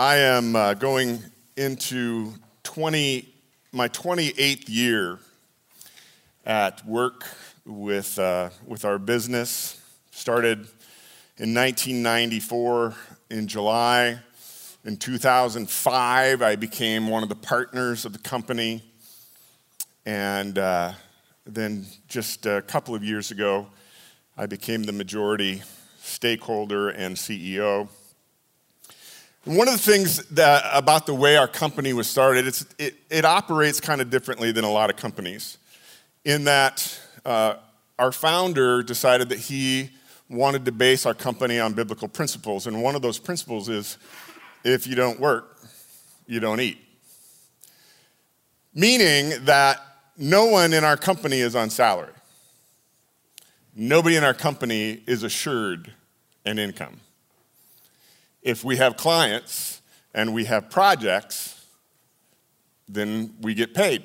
I am uh, going into 20, my 28th year at work with, uh, with our business. Started in 1994 in July. In 2005, I became one of the partners of the company. And uh, then just a couple of years ago, I became the majority stakeholder and CEO. One of the things that, about the way our company was started, it, it operates kind of differently than a lot of companies in that uh, our founder decided that he wanted to base our company on biblical principles. And one of those principles is if you don't work, you don't eat. Meaning that no one in our company is on salary. Nobody in our company is assured an income if we have clients and we have projects, then we get paid.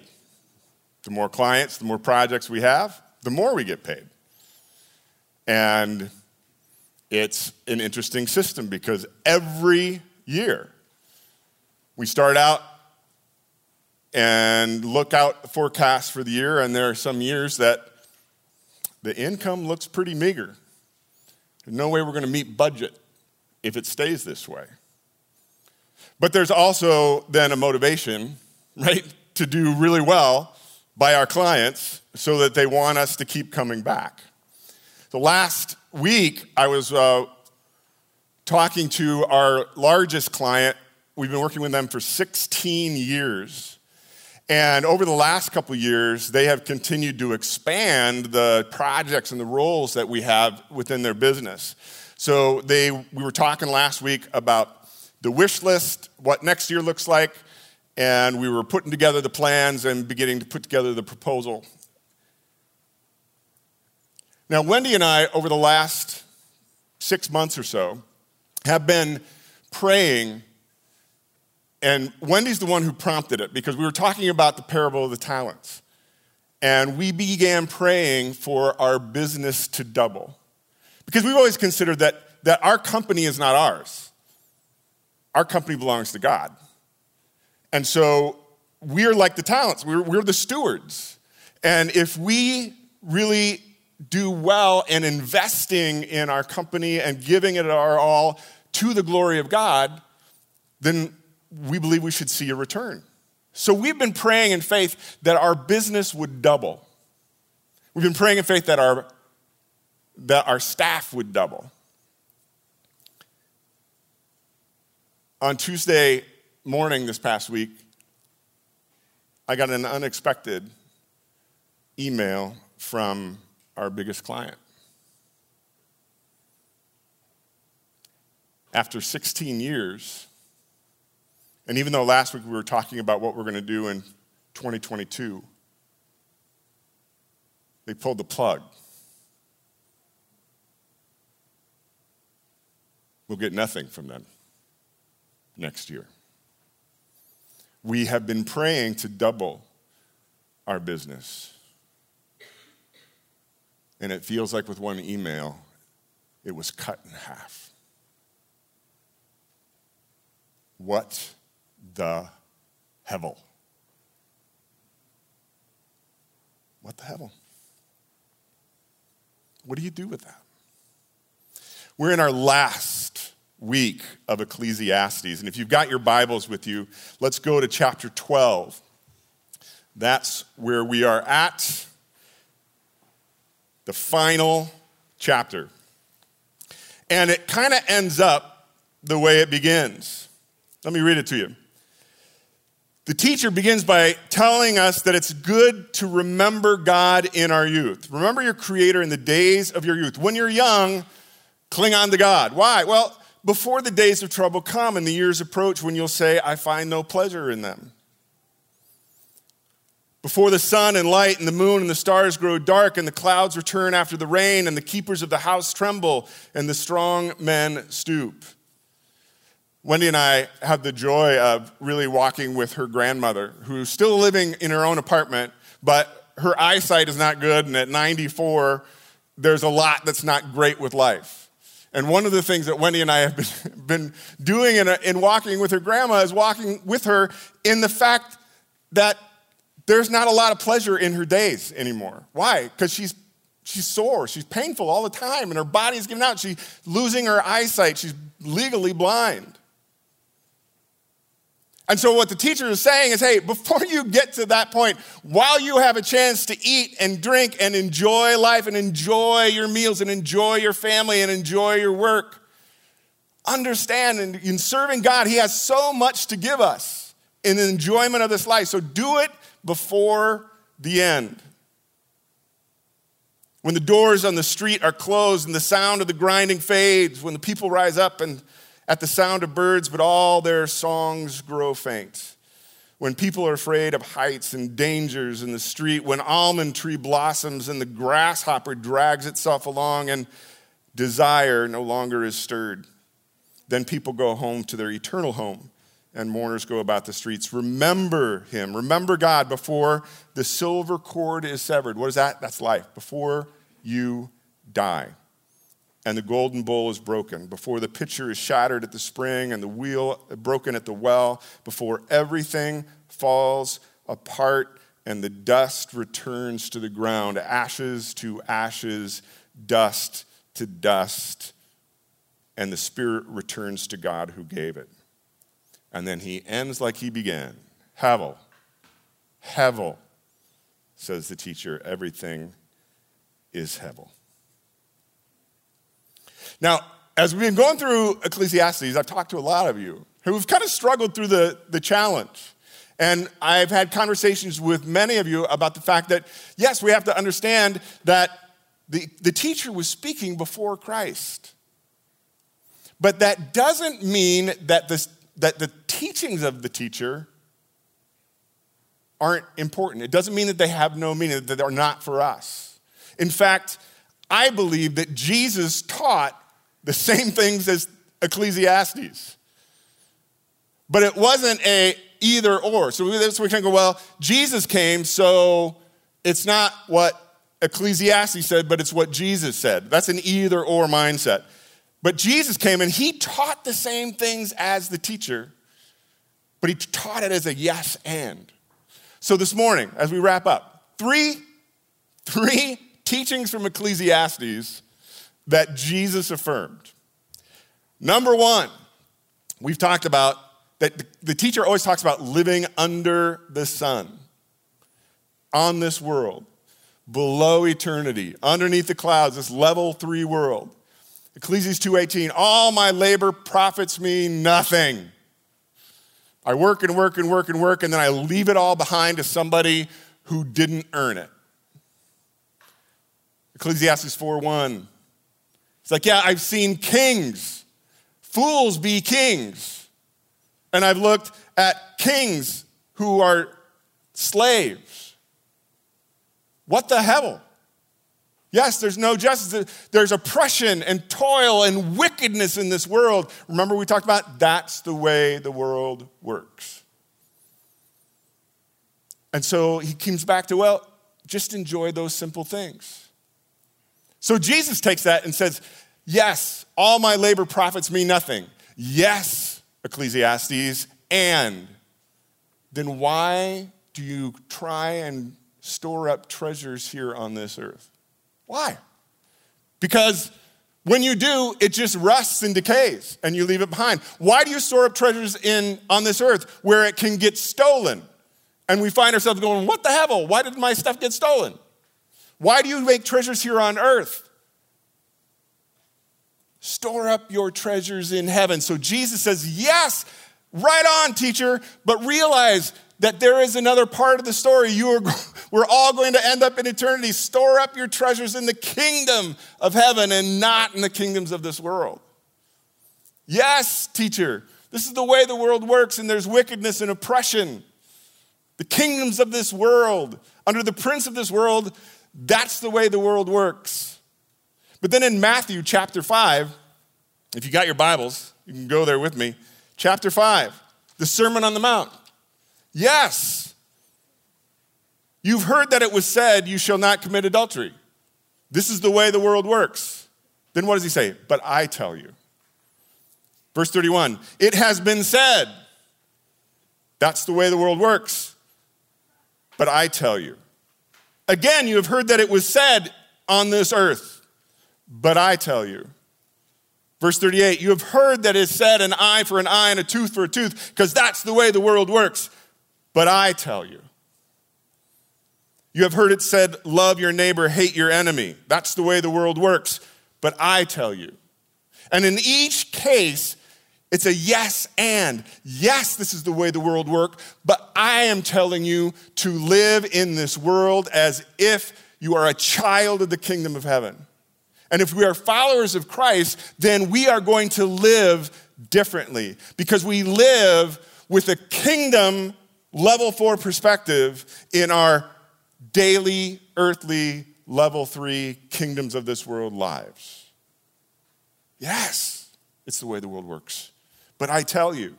The more clients, the more projects we have, the more we get paid. And it's an interesting system because every year we start out and look out the forecast for the year, and there are some years that the income looks pretty meager. There's no way we're going to meet budget if it stays this way. But there's also then a motivation, right, to do really well by our clients so that they want us to keep coming back. So last week, I was uh, talking to our largest client. We've been working with them for 16 years. And over the last couple years, they have continued to expand the projects and the roles that we have within their business. So they, we were talking last week about the wish list, what next year looks like, and we were putting together the plans and beginning to put together the proposal. Now, Wendy and I, over the last six months or so, have been praying, and Wendy's the one who prompted it because we were talking about the parable of the talents. And we began praying for our business to double. Because we've always considered that, that our company is not ours, our company belongs to God. And so we're like the talents, we're, we're the stewards. And if we really do well in investing in our company and giving it our all to the glory of God, then we believe we should see a return. So we've been praying in faith that our business would double. We've been praying in faith that our that our staff would double. On Tuesday morning this past week, I got an unexpected email from our biggest client. After 16 years, and even though last week we were talking about what we're going to do in 2022, they pulled the plug. We'll get nothing from them next year. We have been praying to double our business. And it feels like with one email, it was cut in half. What the hevel? What the hevel? What do you do with that? We're in our last week of Ecclesiastes. And if you've got your Bibles with you, let's go to chapter 12. That's where we are at, the final chapter. And it kind of ends up the way it begins. Let me read it to you. The teacher begins by telling us that it's good to remember God in our youth. Remember your Creator in the days of your youth. When you're young, Cling on to God. Why? Well, before the days of trouble come and the years approach when you'll say, I find no pleasure in them. Before the sun and light and the moon and the stars grow dark and the clouds return after the rain and the keepers of the house tremble and the strong men stoop. Wendy and I have the joy of really walking with her grandmother, who's still living in her own apartment, but her eyesight is not good, and at 94, there's a lot that's not great with life. And one of the things that Wendy and I have been, been doing in, a, in walking with her grandma is walking with her in the fact that there's not a lot of pleasure in her days anymore. Why? Because she's she's sore, she's painful all the time, and her body's giving out. She's losing her eyesight, she's legally blind. And so, what the teacher is saying is hey, before you get to that point, while you have a chance to eat and drink and enjoy life and enjoy your meals and enjoy your family and enjoy your work, understand in, in serving God, He has so much to give us in the enjoyment of this life. So, do it before the end. When the doors on the street are closed and the sound of the grinding fades, when the people rise up and at the sound of birds, but all their songs grow faint. When people are afraid of heights and dangers in the street, when almond tree blossoms and the grasshopper drags itself along and desire no longer is stirred, then people go home to their eternal home and mourners go about the streets. Remember him. Remember God before the silver cord is severed. What is that? That's life. Before you die. And the golden bowl is broken. Before the pitcher is shattered at the spring and the wheel broken at the well. Before everything falls apart and the dust returns to the ground. Ashes to ashes, dust to dust. And the spirit returns to God who gave it. And then he ends like he began Havel, Hevel, says the teacher, everything is Hevel. Now, as we've been going through Ecclesiastes, I've talked to a lot of you who've kind of struggled through the, the challenge. And I've had conversations with many of you about the fact that, yes, we have to understand that the, the teacher was speaking before Christ. But that doesn't mean that the, that the teachings of the teacher aren't important. It doesn't mean that they have no meaning, that they're not for us. In fact, I believe that Jesus taught the same things as Ecclesiastes. But it wasn't a either or. So that's we can go, well, Jesus came, so it's not what Ecclesiastes said, but it's what Jesus said. That's an either or mindset. But Jesus came and he taught the same things as the teacher, but he taught it as a yes and. So this morning, as we wrap up, three, three teachings from Ecclesiastes that Jesus affirmed. Number one, we've talked about that the teacher always talks about living under the sun, on this world, below eternity, underneath the clouds, this level three world. Ecclesiastes 2:18, all my labor profits me nothing. I work and work and work and work, and then I leave it all behind to somebody who didn't earn it. Ecclesiastes 4:1. It's like, yeah, I've seen kings, fools be kings. And I've looked at kings who are slaves. What the hell? Yes, there's no justice. There's oppression and toil and wickedness in this world. Remember, we talked about that's the way the world works. And so he comes back to, well, just enjoy those simple things. So Jesus takes that and says, Yes, all my labor profits me nothing. Yes, Ecclesiastes, and then why do you try and store up treasures here on this earth? Why? Because when you do, it just rusts and decays and you leave it behind. Why do you store up treasures in on this earth where it can get stolen? And we find ourselves going, what the hell? Why did my stuff get stolen? Why do you make treasures here on earth? Store up your treasures in heaven. So Jesus says, yes, right on, teacher, but realize that there is another part of the story. You are, we're all going to end up in eternity. Store up your treasures in the kingdom of heaven and not in the kingdoms of this world. Yes, teacher, this is the way the world works, and there's wickedness and oppression. The kingdoms of this world, under the prince of this world, that's the way the world works. But then in Matthew chapter 5, if you got your Bibles, you can go there with me. Chapter 5, the Sermon on the Mount. Yes. You've heard that it was said, You shall not commit adultery. This is the way the world works. Then what does he say? But I tell you. Verse 31 It has been said. That's the way the world works. But I tell you. Again, you have heard that it was said on this earth. But I tell you. Verse 38 You have heard that it is said an eye for an eye and a tooth for a tooth, because that's the way the world works. But I tell you. You have heard it said, Love your neighbor, hate your enemy. That's the way the world works. But I tell you. And in each case, it's a yes and. Yes, this is the way the world works, but I am telling you to live in this world as if you are a child of the kingdom of heaven. And if we are followers of Christ, then we are going to live differently because we live with a kingdom level four perspective in our daily, earthly, level three kingdoms of this world lives. Yes, it's the way the world works. But I tell you,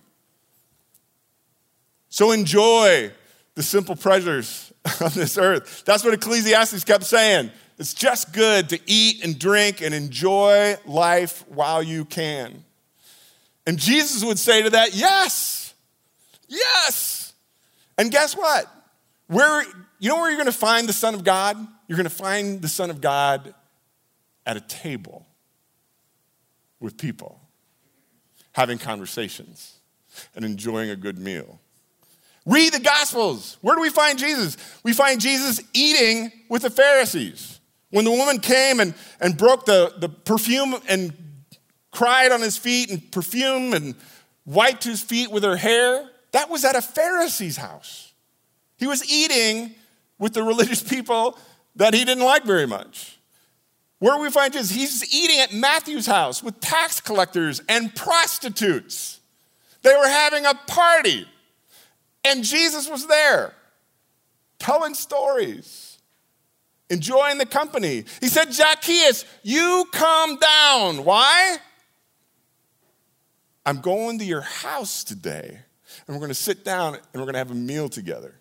so enjoy the simple pleasures on this earth. That's what Ecclesiastes kept saying. It's just good to eat and drink and enjoy life while you can. And Jesus would say to that, Yes, yes. And guess what? Where, you know where you're going to find the Son of God? You're going to find the Son of God at a table with people, having conversations and enjoying a good meal. Read the Gospels. Where do we find Jesus? We find Jesus eating with the Pharisees. When the woman came and, and broke the, the perfume and cried on his feet and perfume and wiped his feet with her hair, that was at a Pharisee's house. He was eating with the religious people that he didn't like very much. Where we find Jesus? He's eating at Matthew's house with tax collectors and prostitutes. They were having a party, and Jesus was there telling stories, enjoying the company. He said, Zacchaeus, you come down. Why? I'm going to your house today, and we're going to sit down and we're going to have a meal together.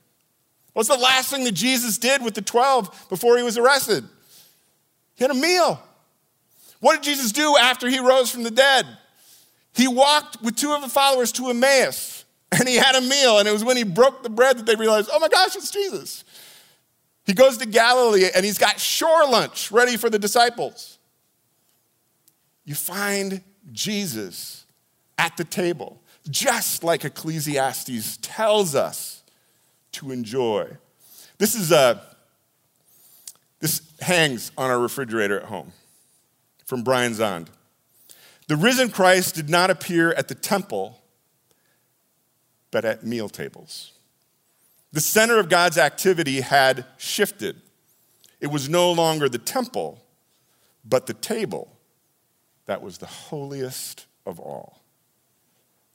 What's the last thing that Jesus did with the 12 before he was arrested? He had a meal. What did Jesus do after he rose from the dead? He walked with two of the followers to Emmaus and he had a meal. And it was when he broke the bread that they realized, oh my gosh, it's Jesus. He goes to Galilee and he's got shore lunch ready for the disciples. You find Jesus at the table, just like Ecclesiastes tells us to enjoy. This is a this hangs on our refrigerator at home from Brian Zahnd. The risen Christ did not appear at the temple, but at meal tables. The center of God's activity had shifted. It was no longer the temple, but the table that was the holiest of all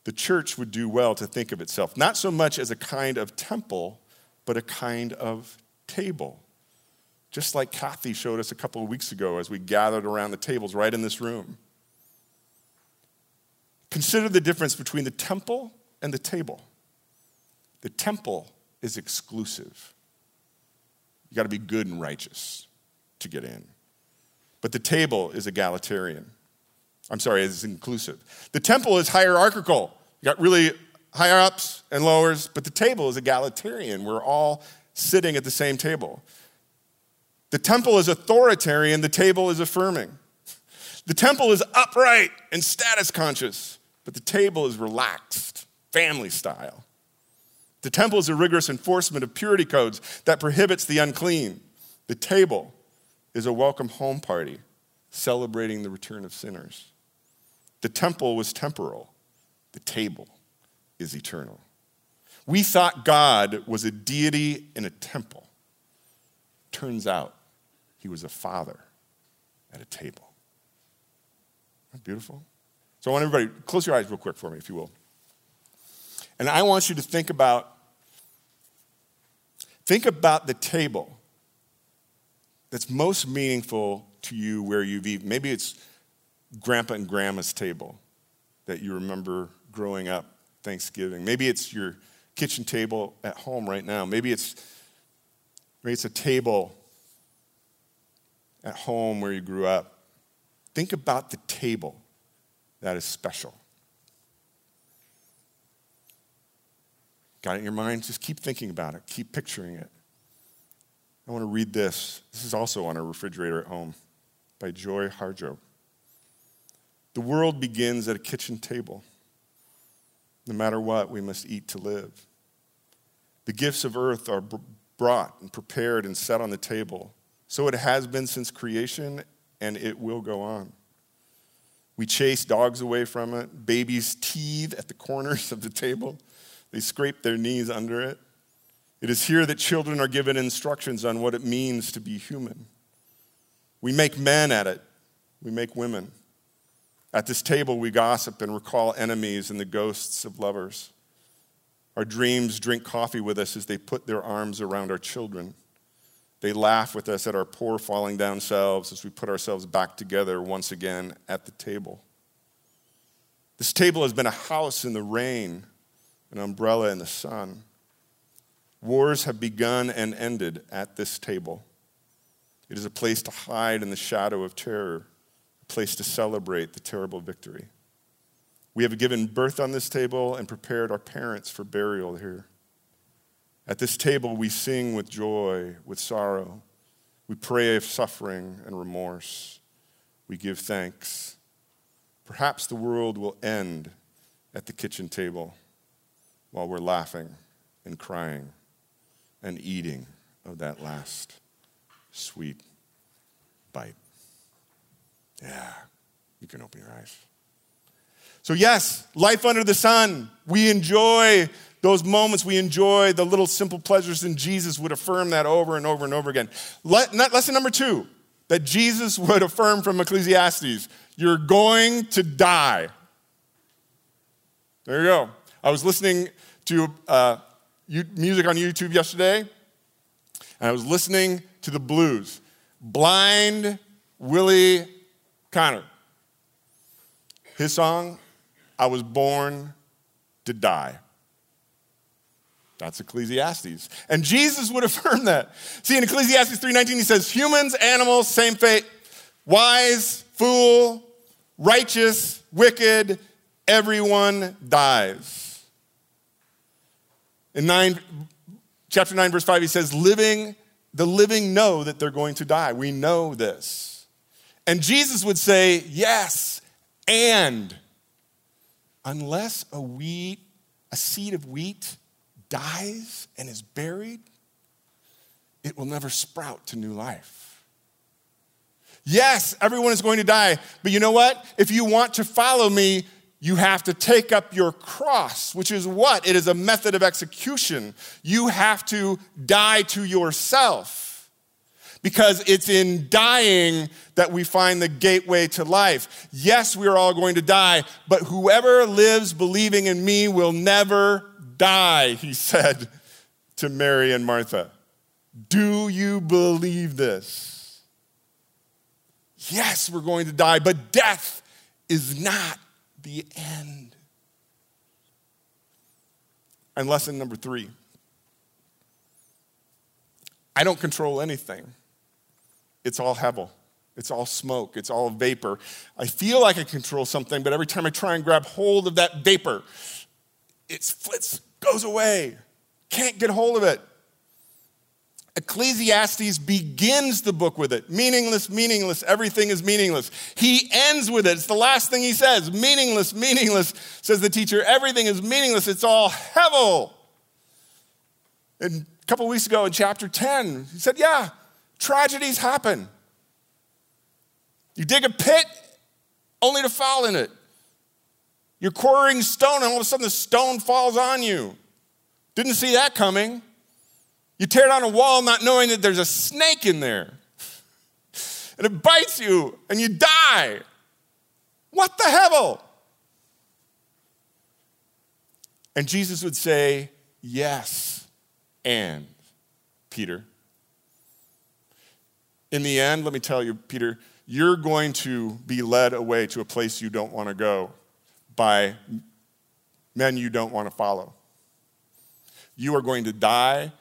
the church would do well to think of itself not so much as a kind of temple, but a kind of table. Just like Kathy showed us a couple of weeks ago as we gathered around the tables right in this room. Consider the difference between the temple and the table. The temple is exclusive. You got to be good and righteous to get in. But the table is egalitarian. I'm sorry, it's inclusive. The temple is hierarchical. You got really higher ups and lowers, but the table is egalitarian. We're all sitting at the same table. The temple is authoritarian, the table is affirming. The temple is upright and status conscious, but the table is relaxed, family style. The temple is a rigorous enforcement of purity codes that prohibits the unclean. The table is a welcome home party celebrating the return of sinners. The temple was temporal, the table is eternal. We thought God was a deity in a temple. Turns out he was a father at a table. Beautiful? So I want everybody, close your eyes real quick for me, if you will. And I want you to think about think about the table that's most meaningful to you where you've eaten. Maybe it's grandpa and grandma's table that you remember growing up Thanksgiving. Maybe it's your kitchen table at home right now. Maybe it's maybe it's a table at home where you grew up. think about the table that is special. Got it in your mind? Just keep thinking about it, keep picturing it. I want to read this. This is also on a refrigerator at home by Joy Harjo. The world begins at a kitchen table. No matter what, we must eat to live. The gifts of earth are brought and prepared and set on the table. So it has been since creation, and it will go on. We chase dogs away from it. Babies teethe at the corners of the table. They scrape their knees under it. It is here that children are given instructions on what it means to be human. We make men at it, we make women. At this table, we gossip and recall enemies and the ghosts of lovers. Our dreams drink coffee with us as they put their arms around our children. They laugh with us at our poor falling down selves as we put ourselves back together once again at the table. This table has been a house in the rain, an umbrella in the sun. Wars have begun and ended at this table. It is a place to hide in the shadow of terror, a place to celebrate the terrible victory. We have given birth on this table and prepared our parents for burial here. At this table, we sing with joy, with sorrow. We pray of suffering and remorse. We give thanks. Perhaps the world will end at the kitchen table while we're laughing and crying and eating of that last sweet bite. Yeah, you can open your eyes. So, yes, life under the sun. We enjoy those moments. We enjoy the little simple pleasures, and Jesus would affirm that over and over and over again. lesson number two that Jesus would affirm from Ecclesiastes you're going to die. There you go. I was listening to uh, music on YouTube yesterday, and I was listening to the blues. Blind Willie Connor. His song, I was born to die. That's Ecclesiastes. And Jesus would affirm that. See, in Ecclesiastes 3:19, he says, humans, animals, same fate. Wise, fool, righteous, wicked, everyone dies. In 9, chapter 9, verse 5, he says, living, the living know that they're going to die. We know this. And Jesus would say, yes, and unless a wheat, a seed of wheat dies and is buried, it will never sprout to new life. Yes, everyone is going to die, but you know what? If you want to follow me, you have to take up your cross, which is what? It is a method of execution. You have to die to yourself because it's in dying that we find the gateway to life. Yes, we are all going to die, but whoever lives believing in me will never die, he said to Mary and Martha. Do you believe this? Yes, we're going to die, but death is not the end. And lesson number three I don't control anything it's all hevel. It's all smoke. It's all vapor. I feel like I control something, but every time I try and grab hold of that vapor, it flits, goes away. Can't get hold of it. Ecclesiastes begins the book with it meaningless, meaningless, everything is meaningless. He ends with it. It's the last thing he says meaningless, meaningless, says the teacher. Everything is meaningless. It's all hevel. And a couple weeks ago in chapter 10, he said, Yeah, Tragedies happen. You dig a pit only to fall in it. You're quarrying stone, and all of a sudden the stone falls on you. Didn't see that coming. You tear down a wall not knowing that there's a snake in there. And it bites you, and you die. What the hell? And Jesus would say, Yes, and Peter. In the end, let me tell you, Peter, you're going to be led away to a place you don't want to go by men you don't want to follow. You are going to die,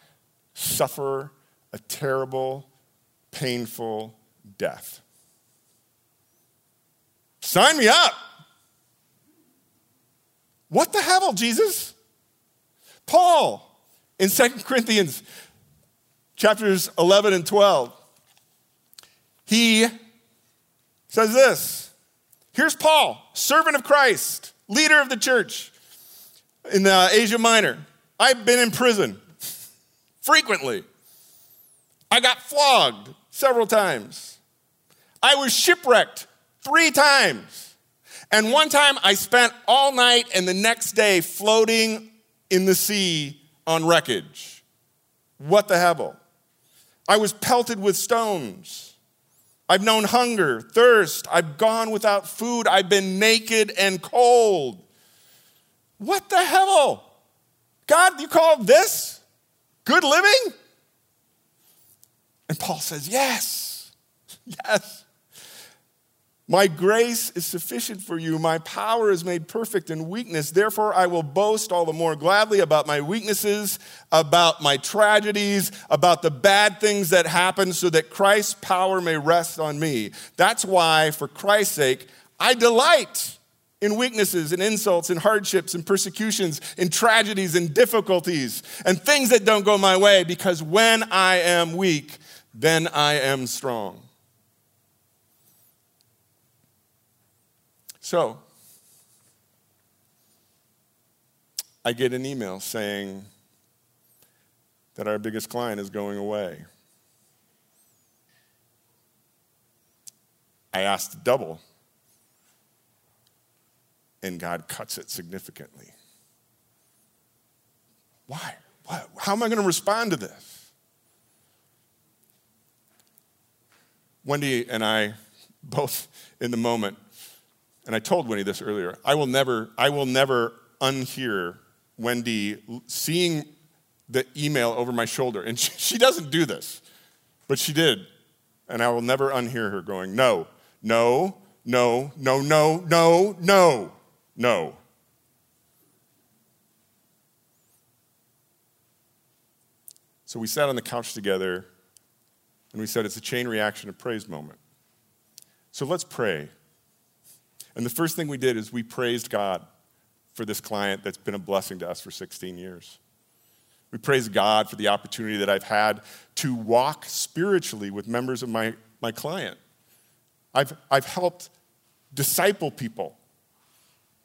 suffer a terrible, painful death. Sign me up. What the hell, Jesus? Paul in 2 Corinthians chapters 11 and 12, he says this. Here's Paul, servant of Christ, leader of the church in uh, Asia Minor. I've been in prison frequently. I got flogged several times. I was shipwrecked three times. And one time I spent all night and the next day floating in the sea on wreckage. What the hell? I was pelted with stones. I've known hunger, thirst. I've gone without food. I've been naked and cold. What the hell? God, you call this good living? And Paul says, Yes, yes. My grace is sufficient for you. My power is made perfect in weakness. Therefore, I will boast all the more gladly about my weaknesses, about my tragedies, about the bad things that happen, so that Christ's power may rest on me. That's why, for Christ's sake, I delight in weaknesses and insults and hardships and persecutions, and tragedies and difficulties, and things that don't go my way, because when I am weak, then I am strong. So, I get an email saying that our biggest client is going away. I asked to double, and God cuts it significantly. Why? Why? How am I going to respond to this? Wendy and I, both in the moment, and I told Wendy this earlier, I will never, I will never unhear Wendy seeing the email over my shoulder. And she, she doesn't do this, but she did. And I will never unhear her going, no, no, no, no, no, no, no, no. So we sat on the couch together and we said it's a chain reaction of praise moment. So let's pray and the first thing we did is we praised God for this client that's been a blessing to us for 16 years. We praise God for the opportunity that I've had to walk spiritually with members of my, my client. I've, I've helped disciple people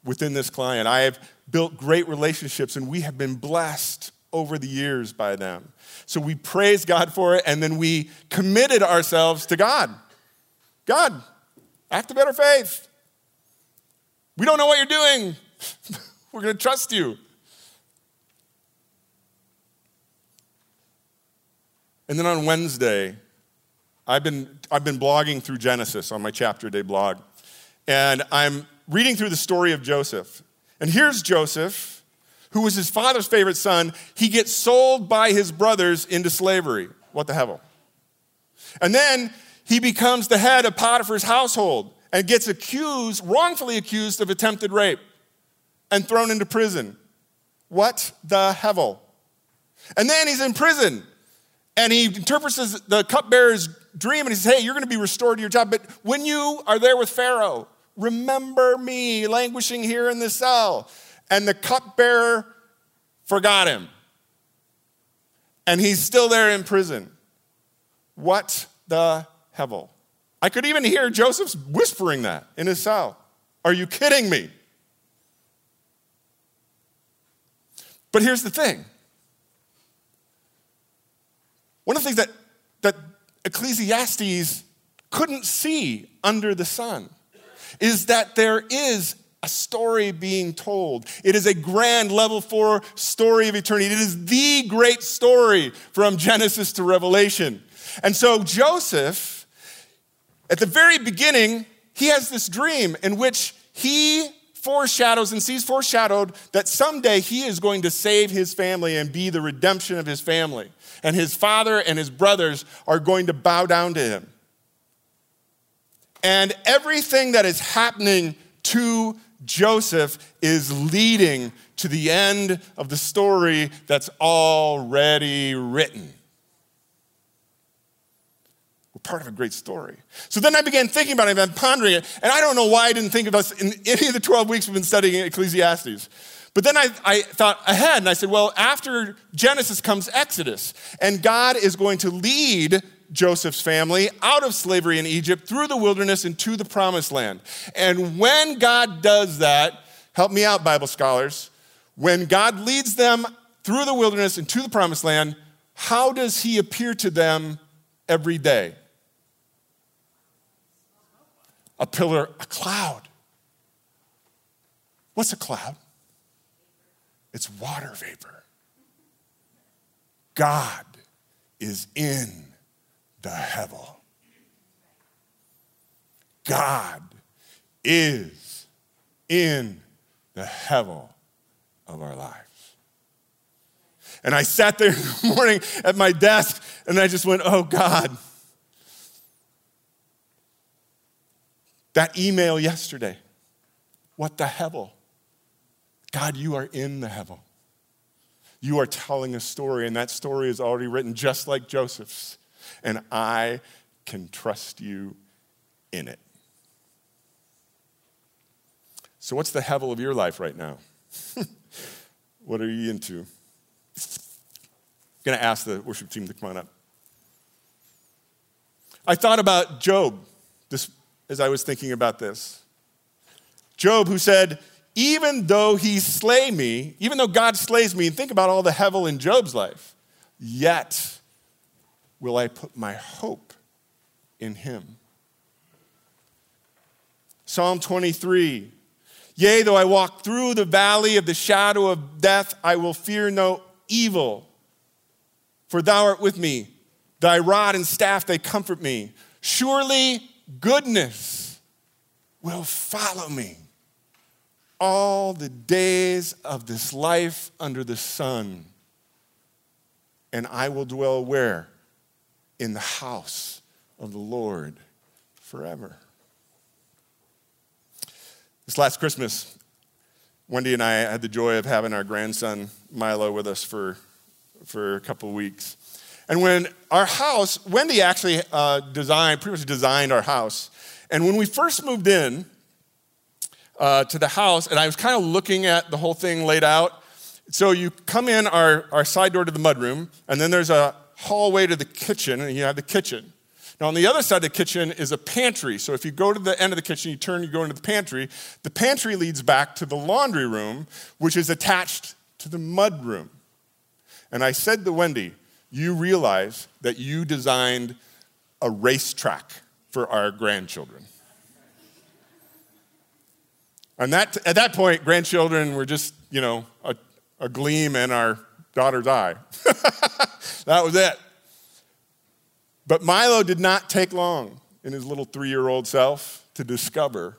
within this client. I have built great relationships, and we have been blessed over the years by them. So we praise God for it, and then we committed ourselves to God. God, act of better faith. We don't know what you're doing. We're going to trust you. And then on Wednesday, I've been, I've been blogging through Genesis on my chapter day blog. And I'm reading through the story of Joseph. And here's Joseph, who was his father's favorite son. He gets sold by his brothers into slavery. What the hell? And then he becomes the head of Potiphar's household and gets accused, wrongfully accused of attempted rape and thrown into prison. What the hevel? And then he's in prison and he interprets the cupbearer's dream and he says, Hey, you're going to be restored to your job. But when you are there with Pharaoh, remember me languishing here in the cell. And the cupbearer forgot him. And he's still there in prison. What the hevel? I could even hear Joseph's whispering that in his cell. Are you kidding me? But here's the thing. One of the things that, that Ecclesiastes couldn't see under the sun is that there is a story being told. It is a grand level four story of eternity. It is the great story from Genesis to Revelation. And so Joseph at the very beginning, he has this dream in which he foreshadows and sees foreshadowed that someday he is going to save his family and be the redemption of his family. And his father and his brothers are going to bow down to him. And everything that is happening to Joseph is leading to the end of the story that's already written part of a great story. So then I began thinking about it and pondering it, and I don't know why I didn't think of us in any of the 12 weeks we've been studying Ecclesiastes. But then I, I thought ahead and I said, well, after Genesis comes Exodus, and God is going to lead Joseph's family out of slavery in Egypt through the wilderness into the promised land. And when God does that, help me out, Bible scholars, when God leads them through the wilderness into the promised land, how does he appear to them every day? A pillar, a cloud. What's a cloud? It's water vapor. God is in the hevel. God is in the hevel of our lives. And I sat there in the morning at my desk and I just went, oh God. That email yesterday, what the hevel? God, you are in the hevel. You are telling a story, and that story is already written just like Joseph's, and I can trust you in it. So, what's the hevel of your life right now? what are you into? I'm going to ask the worship team to come on up. I thought about Job this, as I was thinking about this. Job, who said, Even though he slay me, even though God slays me, and think about all the hevel in Job's life, yet will I put my hope in him. Psalm 23 Yea, though I walk through the valley of the shadow of death, I will fear no evil, for thou art with me. Thy rod and staff, they comfort me. Surely goodness will follow me all the days of this life under the sun. And I will dwell where? In the house of the Lord forever. This last Christmas, Wendy and I had the joy of having our grandson Milo with us for, for a couple weeks. And when our house, Wendy actually uh, designed, pretty much designed our house. And when we first moved in uh, to the house, and I was kind of looking at the whole thing laid out. So you come in our, our side door to the mudroom, and then there's a hallway to the kitchen, and you have the kitchen. Now, on the other side of the kitchen is a pantry. So if you go to the end of the kitchen, you turn, you go into the pantry. The pantry leads back to the laundry room, which is attached to the mud room. And I said to Wendy, You realize that you designed a racetrack for our grandchildren. And that, at that point, grandchildren were just, you know, a, a gleam in our daughter's eye. that was it. But Milo did not take long in his little three year old self to discover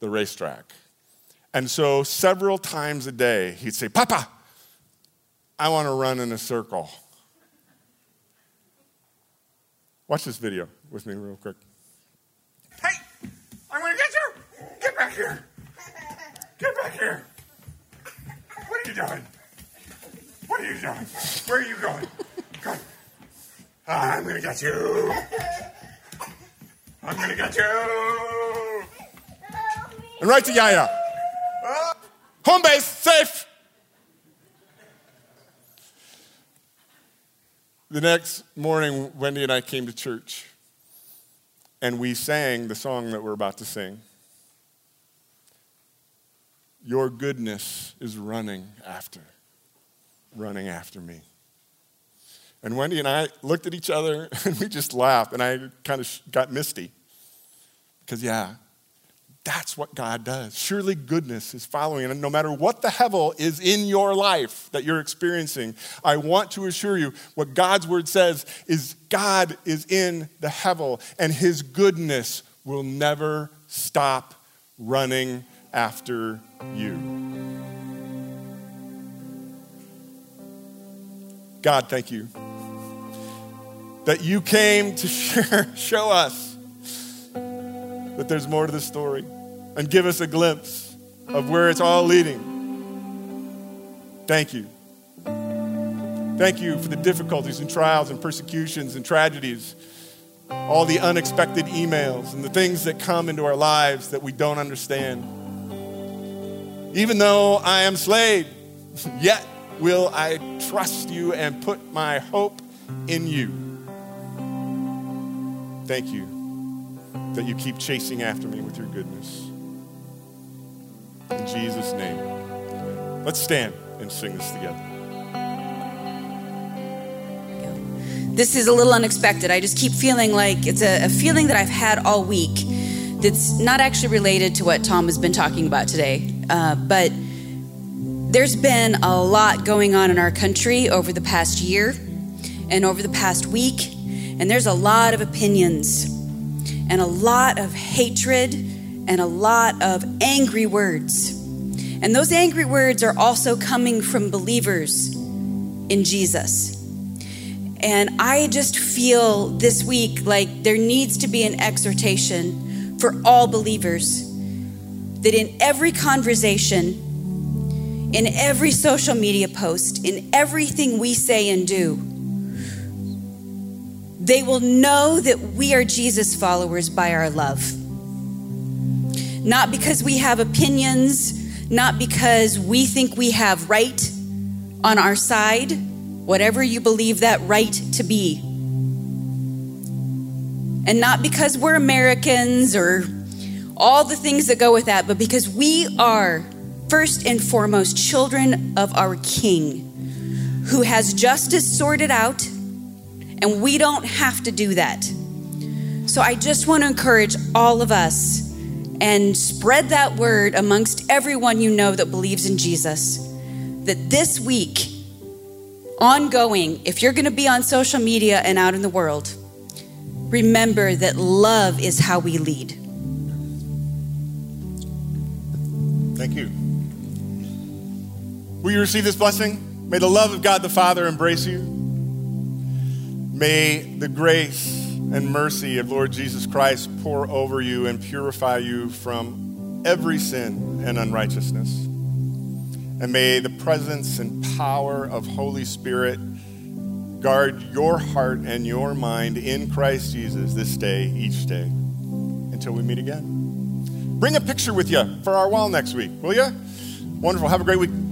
the racetrack. And so several times a day, he'd say, Papa, I want to run in a circle. Watch this video with me, real quick. Hey, I'm to get you. Get back here. Get back here. What are you doing? What are you doing? Where are you going? Come. Ah, I'm gonna get you. I'm gonna get you. And right to Yaya. Ah. Home base, safe. The next morning, Wendy and I came to church and we sang the song that we're about to sing. Your goodness is running after, running after me. And Wendy and I looked at each other and we just laughed, and I kind of got misty. Because, yeah, that's what God does. Surely goodness is following. And no matter what the hevel is in your life that you're experiencing, I want to assure you what God's word says is God is in the hevel, and his goodness will never stop running after you. God, thank you that you came to share, show us that there's more to the story and give us a glimpse of where it's all leading. Thank you. Thank you for the difficulties and trials and persecutions and tragedies all the unexpected emails and the things that come into our lives that we don't understand. Even though I am slayed, yet will I trust you and put my hope in you. Thank you that you keep chasing after me with your goodness. In Jesus' name. Let's stand and sing this together. This is a little unexpected. I just keep feeling like it's a, a feeling that I've had all week that's not actually related to what Tom has been talking about today. Uh, but there's been a lot going on in our country over the past year and over the past week, and there's a lot of opinions and a lot of hatred and a lot of angry words. And those angry words are also coming from believers in Jesus. And I just feel this week like there needs to be an exhortation for all believers that in every conversation, in every social media post, in everything we say and do, they will know that we are Jesus followers by our love. Not because we have opinions, not because we think we have right on our side, whatever you believe that right to be. And not because we're Americans or all the things that go with that, but because we are first and foremost children of our King who has justice sorted out, and we don't have to do that. So I just want to encourage all of us and spread that word amongst everyone you know that believes in Jesus that this week, ongoing, if you're going to be on social media and out in the world, remember that love is how we lead. Thank you. Will you receive this blessing? May the love of God the Father embrace you. May the grace and mercy of Lord Jesus Christ pour over you and purify you from every sin and unrighteousness. And may the presence and power of Holy Spirit guard your heart and your mind in Christ Jesus this day, each day, until we meet again. Bring a picture with you for our wall next week, will you? Wonderful. Have a great week.